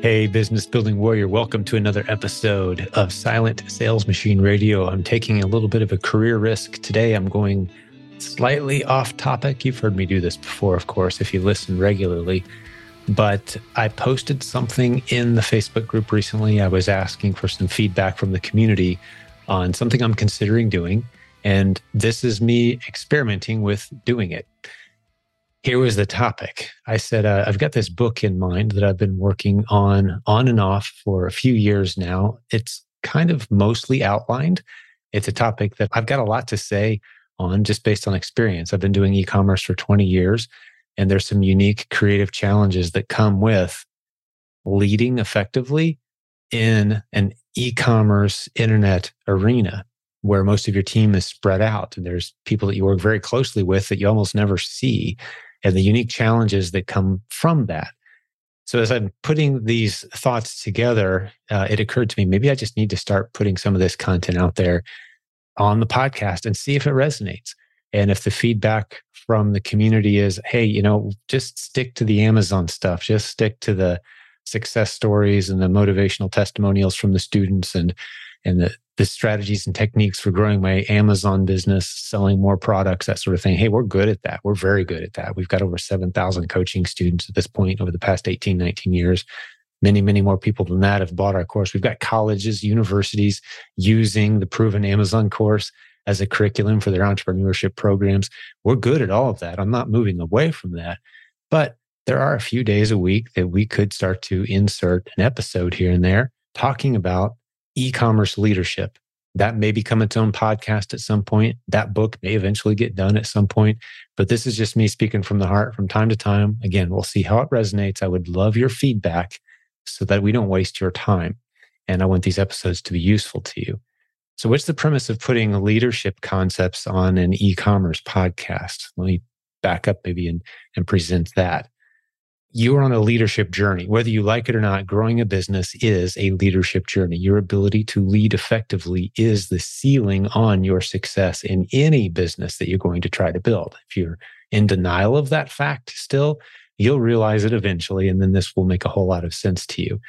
Hey, business building warrior, welcome to another episode of Silent Sales Machine Radio. I'm taking a little bit of a career risk today. I'm going slightly off topic. You've heard me do this before, of course, if you listen regularly. But I posted something in the Facebook group recently. I was asking for some feedback from the community on something I'm considering doing. And this is me experimenting with doing it here was the topic. I said, uh, I've got this book in mind that I've been working on on and off for a few years now. It's kind of mostly outlined. It's a topic that I've got a lot to say on just based on experience. I've been doing e commerce for 20 years, and there's some unique creative challenges that come with leading effectively in an e commerce internet arena where most of your team is spread out and there's people that you work very closely with that you almost never see and the unique challenges that come from that. So, as I'm putting these thoughts together, uh, it occurred to me maybe I just need to start putting some of this content out there on the podcast and see if it resonates. And if the feedback from the community is, hey, you know, just stick to the Amazon stuff, just stick to the success stories and the motivational testimonials from the students and and the the strategies and techniques for growing my Amazon business, selling more products, that sort of thing. Hey, we're good at that. We're very good at that. We've got over 7,000 coaching students at this point over the past 18, 19 years. Many, many more people than that have bought our course. We've got colleges, universities using the proven Amazon course as a curriculum for their entrepreneurship programs. We're good at all of that. I'm not moving away from that. But there are a few days a week that we could start to insert an episode here and there talking about e commerce leadership. That may become its own podcast at some point. That book may eventually get done at some point. But this is just me speaking from the heart from time to time. Again, we'll see how it resonates. I would love your feedback so that we don't waste your time. And I want these episodes to be useful to you. So, what's the premise of putting leadership concepts on an e commerce podcast? Let me back up maybe and, and present that you are on a leadership journey. Whether you like it or not, growing a business is a leadership journey. Your ability to lead effectively is the ceiling on your success in any business that you're going to try to build. If you're in denial of that fact still, you'll realize it eventually, and then this will make a whole lot of sense to you.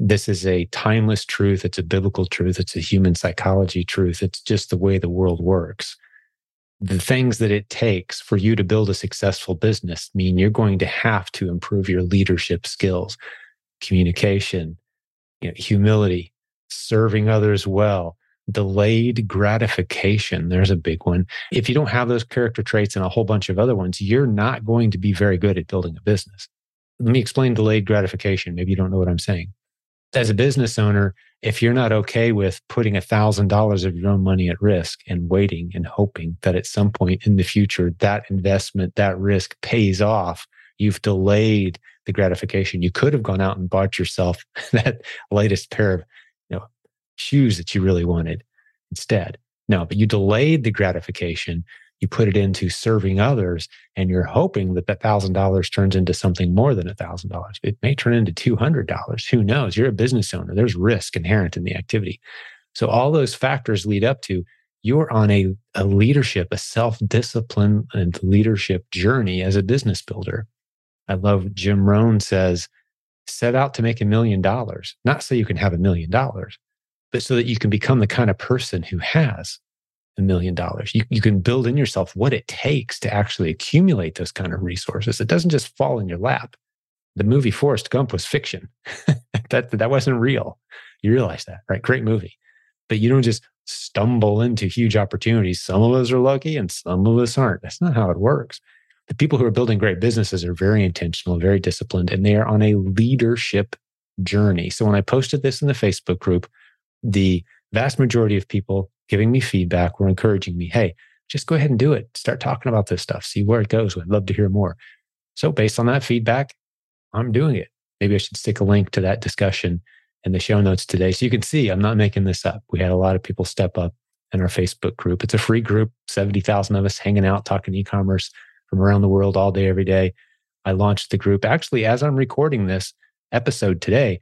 This is a timeless truth. It's a biblical truth. It's a human psychology truth. It's just the way the world works the things that it takes for you to build a successful business mean you're going to have to improve your leadership skills, communication, you know, humility, serving others well, delayed gratification. There's a big one. If you don't have those character traits and a whole bunch of other ones, you're not going to be very good at building a business. Let me explain delayed gratification. Maybe you don't know what I'm saying. As a business owner, if you're not okay with putting a thousand dollars of your own money at risk and waiting and hoping that at some point in the future that investment that risk pays off you've delayed the gratification. You could have gone out and bought yourself that latest pair of you know shoes that you really wanted instead. No but you delayed the gratification you put it into serving others and you're hoping that that thousand dollars turns into something more than a thousand dollars. It may turn into two hundred dollars. Who knows? You're a business owner. There's risk inherent in the activity. So all those factors lead up to you're on a, a leadership a self-discipline and leadership journey as a business builder. I love jim rohn says set out to make a million dollars. Not so you can have a million dollars but so that you can become the kind of person who has a million dollars. You, you can build in yourself what it takes to actually accumulate those kind of resources. It doesn't just fall in your lap. The movie Forrest Gump was fiction. that, that wasn't real. You realize that, right? Great movie. But you don't just stumble into huge opportunities. Some of us are lucky and some of us aren't. That's not how it works. The people who are building great businesses are very intentional, very disciplined, and they are on a leadership journey. So when I posted this in the Facebook group, the vast majority of people giving me feedback were encouraging me, hey, just go ahead and do it. Start talking about this stuff, see where it goes. I'd love to hear more. So, based on that feedback, I'm doing it. Maybe I should stick a link to that discussion in the show notes today. So you can see I'm not making this up. We had a lot of people step up in our Facebook group. It's a free group, 70,000 of us hanging out, talking e commerce from around the world all day, every day. I launched the group actually as I'm recording this episode today,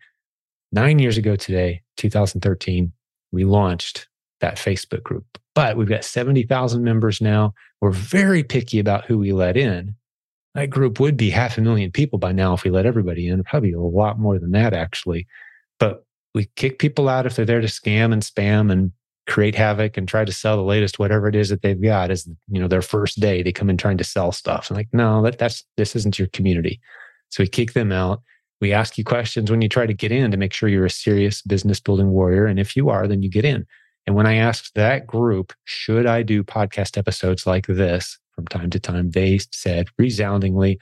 nine years ago today, 2013, we launched that Facebook group. But we've got 70,000 members now. We're very picky about who we let in. that group would be half a million people by now if we let everybody in, probably a lot more than that, actually. But we kick people out if they're there to scam and spam and create havoc and try to sell the latest whatever it is that they've got as you know their first day they come in trying to sell stuff and like no that, that's this isn't your community so we kick them out we ask you questions when you try to get in to make sure you're a serious business building warrior and if you are then you get in and when i asked that group should i do podcast episodes like this from time to time they said resoundingly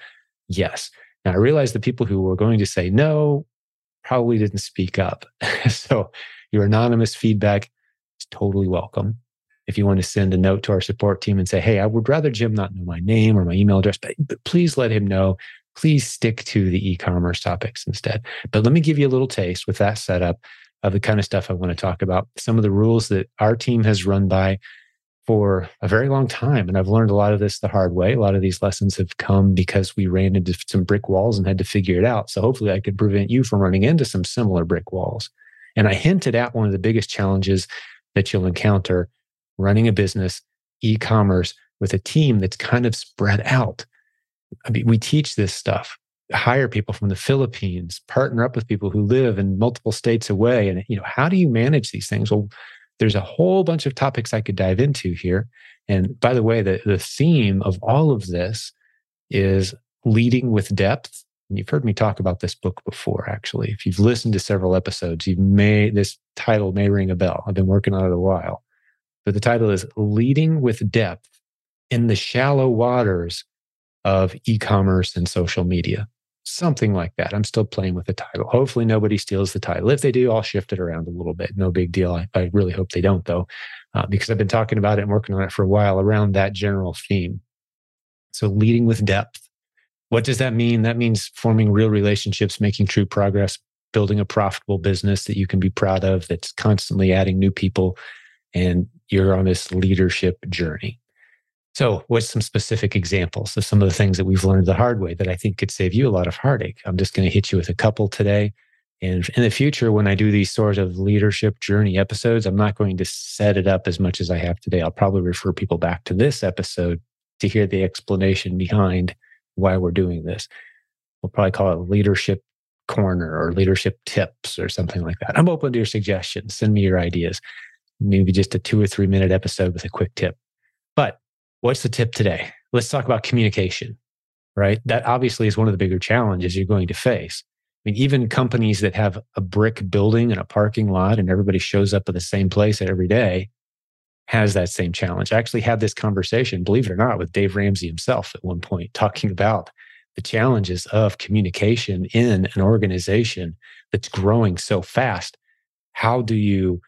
yes now i realized the people who were going to say no probably didn't speak up so your anonymous feedback is totally welcome. If you want to send a note to our support team and say, hey, I would rather Jim not know my name or my email address, but, but please let him know. Please stick to the e commerce topics instead. But let me give you a little taste with that setup of the kind of stuff I want to talk about. Some of the rules that our team has run by for a very long time. And I've learned a lot of this the hard way. A lot of these lessons have come because we ran into some brick walls and had to figure it out. So hopefully I could prevent you from running into some similar brick walls. And I hinted at one of the biggest challenges that you'll encounter running a business, e commerce with a team that's kind of spread out. I mean, we teach this stuff, hire people from the Philippines, partner up with people who live in multiple states away. And, you know, how do you manage these things? Well, there's a whole bunch of topics I could dive into here. And by the way, the, the theme of all of this is leading with depth. And you've heard me talk about this book before, actually. If you've listened to several episodes, you may this title may ring a bell. I've been working on it a while. But the title is Leading with Depth in the Shallow Waters of E-commerce and Social Media. Something like that. I'm still playing with the title. Hopefully nobody steals the title. If they do, I'll shift it around a little bit. No big deal. I, I really hope they don't though, uh, because I've been talking about it and working on it for a while around that general theme. So leading with depth what does that mean? That means forming real relationships, making true progress, building a profitable business that you can be proud of, that's constantly adding new people, and you're on this leadership journey. So, what's some specific examples of some of the things that we've learned the hard way that I think could save you a lot of heartache? I'm just going to hit you with a couple today. And in the future, when I do these sort of leadership journey episodes, I'm not going to set it up as much as I have today. I'll probably refer people back to this episode to hear the explanation behind why we're doing this. We'll probably call it leadership corner or leadership tips or something like that. I'm open to your suggestions. Send me your ideas. Maybe just a two or three minute episode with a quick tip. What's the tip today? Let's talk about communication, right? That obviously is one of the bigger challenges you're going to face. I mean, even companies that have a brick building and a parking lot and everybody shows up at the same place every day has that same challenge. I actually had this conversation, believe it or not, with Dave Ramsey himself at one point, talking about the challenges of communication in an organization that's growing so fast. How do you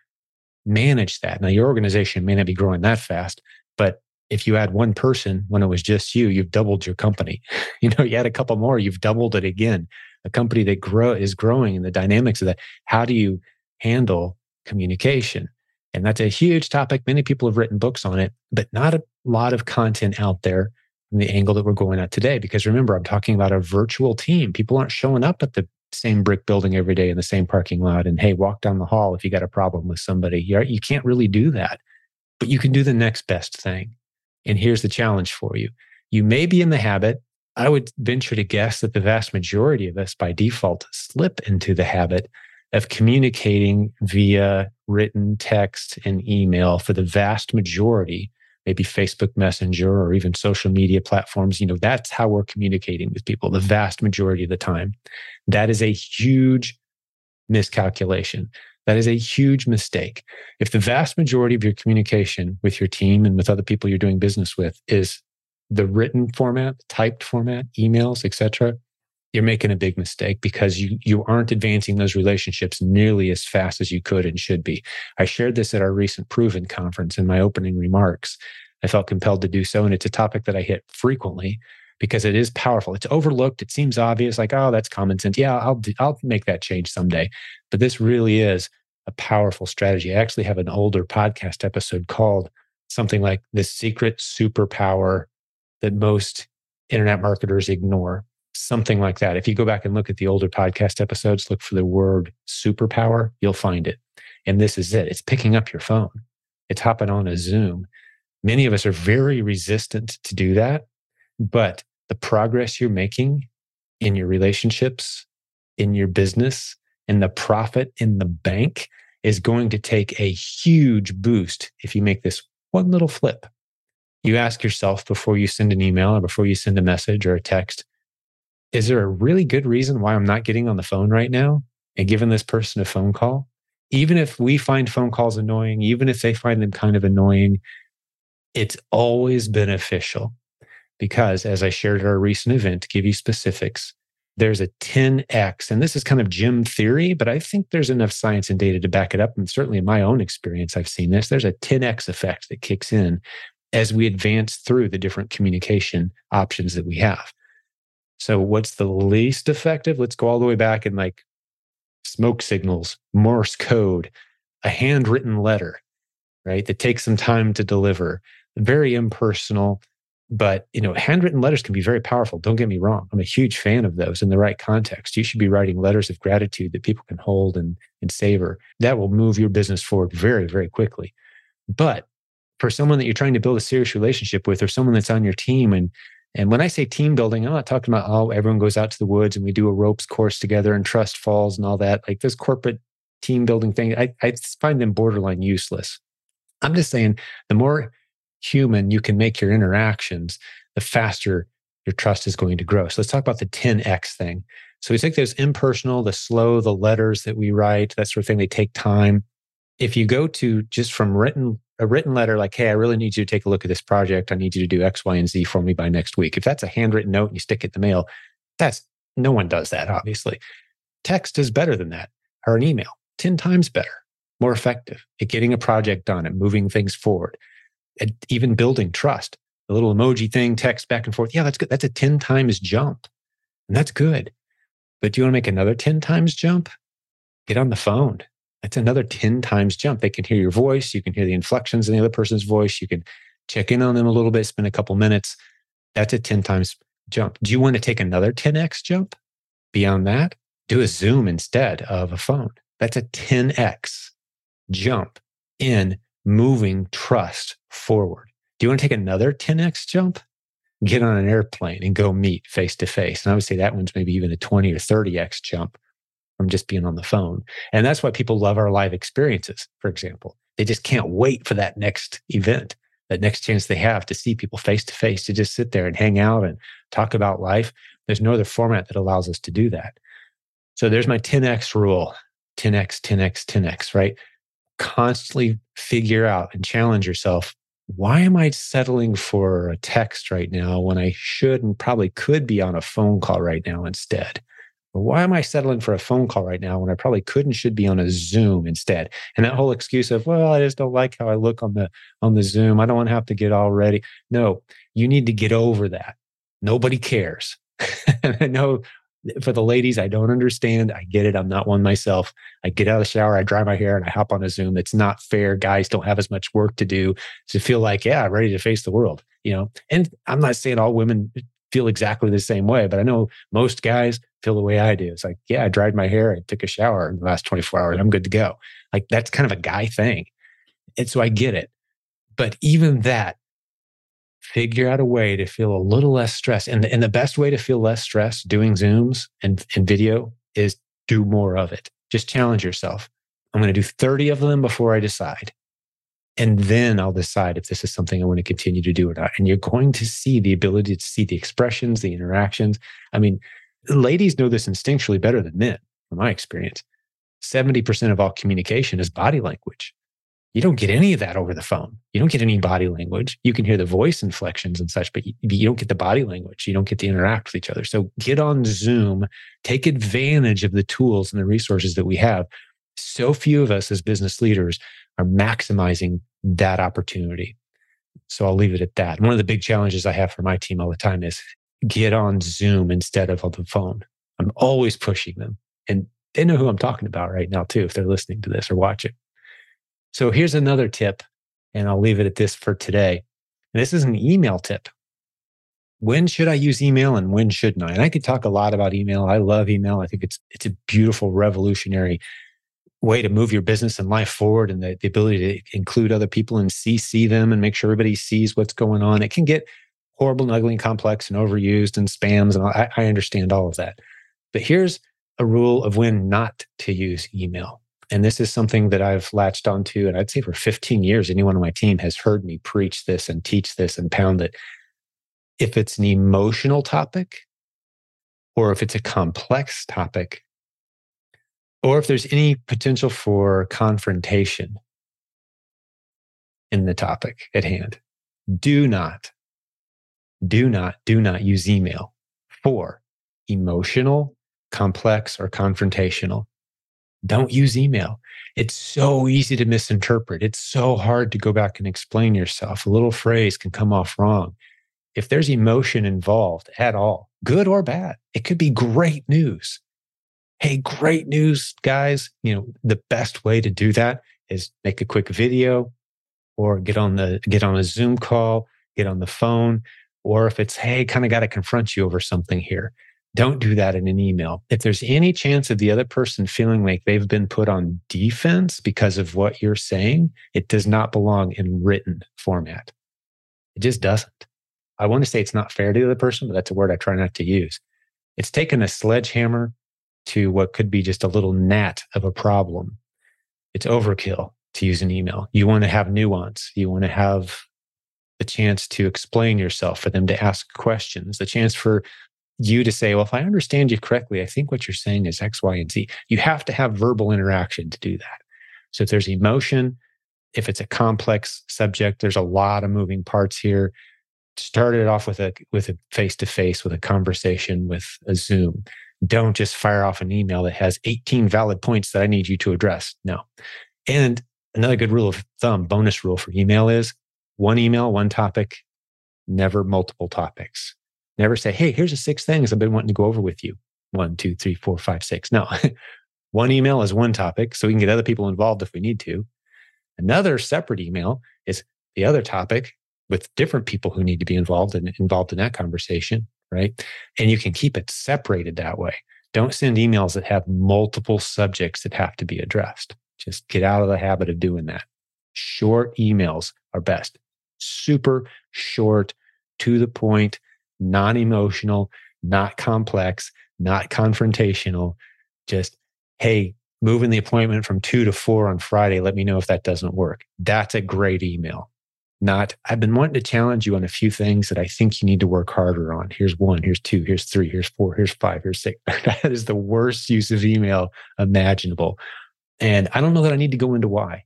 manage that? Now, your organization may not be growing that fast, but if you add one person when it was just you, you've doubled your company. You know, you add a couple more, you've doubled it again. A company that grow is growing and the dynamics of that. How do you handle communication? And that's a huge topic. Many people have written books on it, but not a lot of content out there from the angle that we're going at today. Because remember, I'm talking about a virtual team. People aren't showing up at the same brick building every day in the same parking lot and hey, walk down the hall if you got a problem with somebody. You can't really do that, but you can do the next best thing. And here's the challenge for you. You may be in the habit, I would venture to guess that the vast majority of us by default slip into the habit of communicating via written text and email for the vast majority maybe facebook messenger or even social media platforms. You know that's how we're communicating with people the vast majority of the time. That is a huge miscalculation that is a huge mistake if the vast majority of your communication with your team and with other people you're doing business with is the written format typed format emails etc you're making a big mistake because you you aren't advancing those relationships nearly as fast as you could and should be. I shared this at our recent Proven conference in my opening remarks. I felt compelled to do so, and it's a topic that I hit frequently because it is powerful. It's overlooked. It seems obvious, like oh, that's common sense. Yeah, I'll I'll make that change someday. But this really is a powerful strategy. I actually have an older podcast episode called something like the secret superpower that most internet marketers ignore something like that. If you go back and look at the older podcast episodes, look for the word superpower, you'll find it. And this is it. It's picking up your phone. It's hopping on a Zoom. Many of us are very resistant to do that, but the progress you're making in your relationships, in your business, and the profit in the bank is going to take a huge boost if you make this one little flip. You ask yourself before you send an email or before you send a message or a text, is there a really good reason why I'm not getting on the phone right now and giving this person a phone call? Even if we find phone calls annoying, even if they find them kind of annoying, it's always beneficial because, as I shared at our recent event, to give you specifics, there's a 10x, and this is kind of Jim theory, but I think there's enough science and data to back it up. And certainly in my own experience, I've seen this. There's a 10x effect that kicks in as we advance through the different communication options that we have. So, what's the least effective? Let's go all the way back and like smoke signals, Morse code, a handwritten letter, right? That takes some time to deliver, very impersonal. But you know, handwritten letters can be very powerful. Don't get me wrong. I'm a huge fan of those in the right context. You should be writing letters of gratitude that people can hold and, and savor. That will move your business forward very, very quickly. But for someone that you're trying to build a serious relationship with or someone that's on your team and and when I say team building, I'm not talking about oh, everyone goes out to the woods and we do a ropes course together and trust falls and all that. Like this corporate team building thing, I, I find them borderline useless. I'm just saying the more human you can make your interactions, the faster your trust is going to grow. So let's talk about the 10x thing. So we think those impersonal, the slow, the letters that we write, that sort of thing, they take time. If you go to just from written a written letter like, hey, I really need you to take a look at this project. I need you to do X, Y, and Z for me by next week. If that's a handwritten note and you stick it in the mail, that's no one does that, obviously. Text is better than that, or an email, 10 times better, more effective at getting a project done and moving things forward, at even building trust. The little emoji thing, text back and forth. Yeah, that's good. That's a 10 times jump. And that's good. But do you want to make another 10 times jump? Get on the phone That's another 10 times jump. They can hear your voice. You can hear the inflections in the other person's voice. You can check in on them a little bit, spend a couple minutes. That's a 10 times jump. Do you want to take another 10x jump beyond that? Do a Zoom instead of a phone. That's a 10x jump in moving trust forward. Do you want to take another 10x jump? Get on an airplane and go meet face to face. And I would say that one's maybe even a 20 or 30x jump from just being on the phone. And that's why people love our live experiences, for example. They just can't wait for that next event, that next chance they have to see people face to face, to just sit there and hang out and talk about life. There's no other format that allows us to do that. So there's my 10x rule 10x, 10x, 10x, right? Constantly figure out and challenge yourself. Why am I settling for a text right now when I should and probably could be on a phone call right now instead? why am I settling for a phone call right now when I probably could and should be on a Zoom instead? And that whole excuse of, well, I just don't like how I look on the on the Zoom. I don't want to have to get all ready. No, you need to get over that. Nobody cares. and I know for the ladies, I don't understand. I get it. I'm not one myself. I get out of the shower, I dry my hair, and I hop on a Zoom. It's not fair. Guys don't have as much work to do to feel like, yeah, I'm ready to face the world. You know, and I'm not saying all women feel exactly the same way, but I know most guys feel the way I do. It's like, yeah, I dried my hair, I took a shower in the last 24 hours, I'm good to go. Like that's kind of a guy thing. And so I get it. But even that, figure out a way to feel a little less stress. And, and the best way to feel less stress doing Zooms and, and video is do more of it. Just challenge yourself. I'm going to do 30 of them before I decide. And then I'll decide if this is something I want to continue to do or not. And you're going to see the ability to see the expressions, the interactions. I mean, ladies know this instinctually better than men, from my experience. 70% of all communication is body language. You don't get any of that over the phone. You don't get any body language. You can hear the voice inflections and such, but you, don't get the body language. You don't get to interact with each other. So get on Zoom, take advantage of the tools and the resources that we have. So few of us as business leaders are maximizing that opportunity. So I'll leave it at that. One of the big challenges I have for my team all the time is get on Zoom instead of on the phone. I'm always pushing them. And they know who I'm talking about right now, too, if they're listening to this or watching. So here's another tip, and I'll leave it at this for today. This is an email tip. When should I use email and when shouldn't I? And I could talk a lot about email. I love email. I think it's it's a beautiful, revolutionary way to move your business and life forward and the, the ability to include other people and see them and make sure everybody sees what's going on. It can get horrible and ugly and complex and overused and spams. And I, I understand all of that. But here's a rule of when not to use email. And this is something that I've latched onto. And I'd say for 15 years, anyone on my team has heard me preach this and teach this and pound it. If it's an emotional topic, or if it's a complex topic, or if there's any potential for confrontation in the topic at hand, do not, do not, do not use email for emotional, complex, or confrontational. Don't use email. It's so easy to misinterpret. It's so hard to go back and explain yourself. A little phrase can come off wrong. If there's emotion involved at all, good or bad, it could be great news. Hey, great news, guys. You know, the best way to do that is make a quick video or get on the get on a Zoom call, get on the phone, or if it's, hey, kind of got to confront you over something here. Don't do that in an email. If there's any chance of the other person feeling like they've been put on defense because of what you're saying, it does not belong in written format. It just doesn't. I want to say it's not fair to the other person, but that's a word I try not to use. It's taken a sledgehammer to what could be just a little gnat of a problem. It's overkill to use an email. You want to have nuance. You want to have the chance to explain yourself, for them to ask questions, the chance for you to say, well, if I understand you correctly, I think what you're saying is X, Y, and Z. You have to have verbal interaction to do that. So if there's emotion, if it's a complex subject, there's a lot of moving parts here. Start it off with a with a face to face, with a conversation, with a Zoom. Don't just fire off an email that has 18 valid points that I need you to address. No. And another good rule of thumb, bonus rule for email is one email, one topic, never multiple topics. Never say, hey, here's the six things I've been wanting to go over with you. One, two, three, four, five, six. No, one email is one topic. So we can get other people involved if we need to. Another separate email is the other topic with different people who need to be involved and involved in that conversation. Right. And you can keep it separated that way. Don't send emails that have multiple subjects that have to be addressed. Just get out of the habit of doing that. Short emails are best. Super short, to the point, non emotional, not complex, not confrontational. Just, hey, moving the appointment from two to four on Friday. Let me know if that doesn't work. That's a great email. Not, I've been wanting to challenge you on a few things that I think you need to work harder on. Here's one, here's two, here's three, here's four, here's five, here's six. that is the worst use of email imaginable. And I don't know that I need to go into why.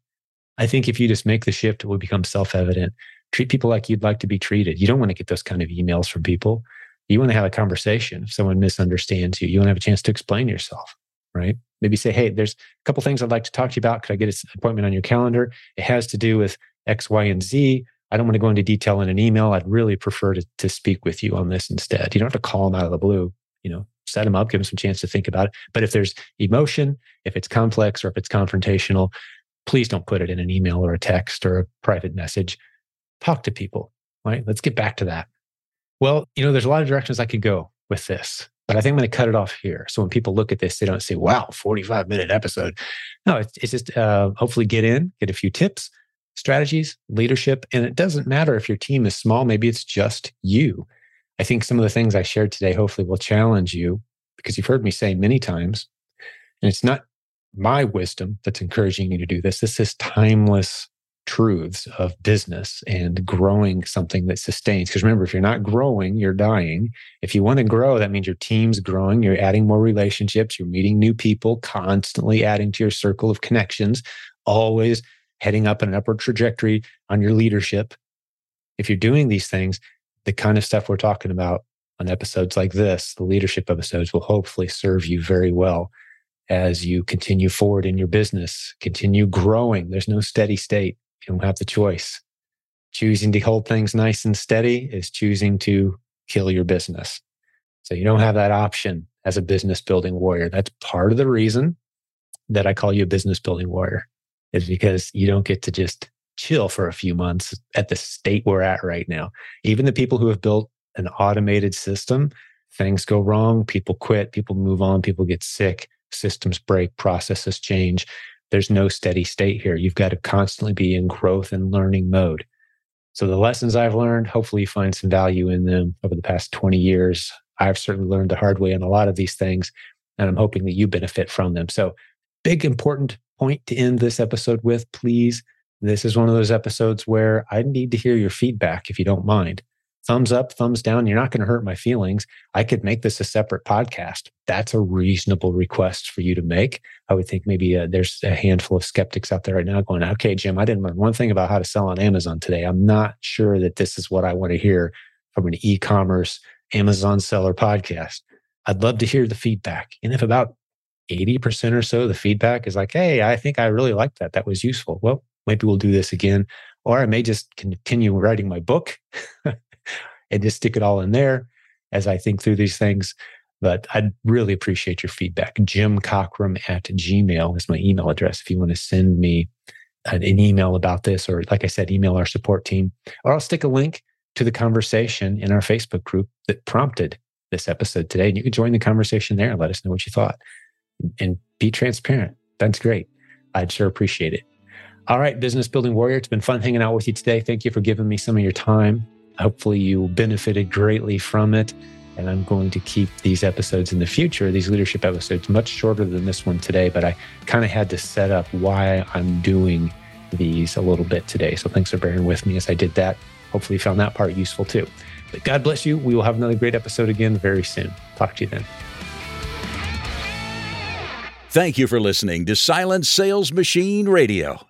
I think if you just make the shift, it will become self evident treat people like you'd like to be treated. You don't want to get those kind of emails from people. You want to have a conversation. If someone misunderstands you, you want to have a chance to explain yourself, right? Maybe say, hey, there's a couple things I'd like to talk to you about. Could I get an appointment on your calendar? It has to do with X, Y, and Z. I don't want to go into detail in an email. I'd really prefer to, to speak with you on this instead. You don't have to call them out of the blue. You know, set them up, give them some chance to think about it. But if there's emotion, if it's complex or if it's confrontational, please don't put it in an email or a text or a private message talk to people, right? Let's get back to that. Well, you know, there's a lot of directions I could go with this, but I think I'm going to cut it off here. So when people look at this, they don't say, wow, 45 minute episode. No, it's, it's just uh, hopefully get in, get a few tips, strategies, leadership. And it doesn't matter if your team is small, maybe it's just you. I think some of the things I shared today hopefully will challenge you because you've heard me say many times, and it's not my wisdom that's encouraging you to do this. This is timeless truths of business and growing something that sustains. Because remember, if you're not growing, you're dying. If you want to grow, that means your team's growing, you're adding more relationships, you're meeting new people, constantly adding to your circle of connections, always heading up an upward trajectory on your leadership. If you're doing these things, the kind of stuff we're talking about on episodes like this, the leadership episodes, will hopefully serve you very well as you continue forward in your business, continue growing. There's no steady state. You don't have the choice. Choosing to hold things nice and steady is choosing to kill your business. So you don't have that option as a business building warrior. That's part of the reason that I call you a business building warrior is because you don't get to just chill for a few months at the state we're at right now. Even the people who have built an automated system, things go wrong, people quit, people move on, people get sick, systems break, processes change there's no steady state here. You've got to constantly be in growth and learning mode. So the lessons I've learned, hopefully you find some value in them over the past 20 years. I've certainly learned the hard way on a lot of these things, and I'm hoping that you benefit from them. So, big important point to end this episode with, please. This is one of those episodes where I need to hear your feedback if you don't mind thumbs up, thumbs down. You're not going to hurt my feelings. I could make this a separate podcast. That's a reasonable request for you to make. I would think maybe uh, there's a handful of skeptics out there right now going, okay, Jim, I didn't learn one thing about how to sell on Amazon today. I'm not sure that this is what I want to hear from an e commerce Amazon seller podcast. I'd love to hear the feedback. And if about 80% or so the feedback is like, hey, I think I really liked that. That was useful. Well, maybe we'll do this again. Or I may just continue writing my book and just stick it all in there as I think through these things. But I'd really appreciate your feedback. Jim Cockrum at Gmail is my email address if you want to send me an, an email about this, or like I said, email our support team, or I'll stick a link to the conversation in our Facebook group that prompted this episode today. And you can join the conversation there and let us know what you thought and be transparent. That's great. I'd sure appreciate it. All right, business building warrior, it's been fun hanging out with you today. Thank you for giving me some of your time. Hopefully, you benefited greatly from it. And I'm going to keep these episodes in the future, these leadership episodes, much shorter than this one today. But I kind of had to set up why I'm doing these a little bit today. So thanks for bearing with me as I did that. Hopefully, you found that part useful too. But God bless you. We will have another great episode again very soon. Talk to you then. Thank you for listening to Silent Sales Machine Radio.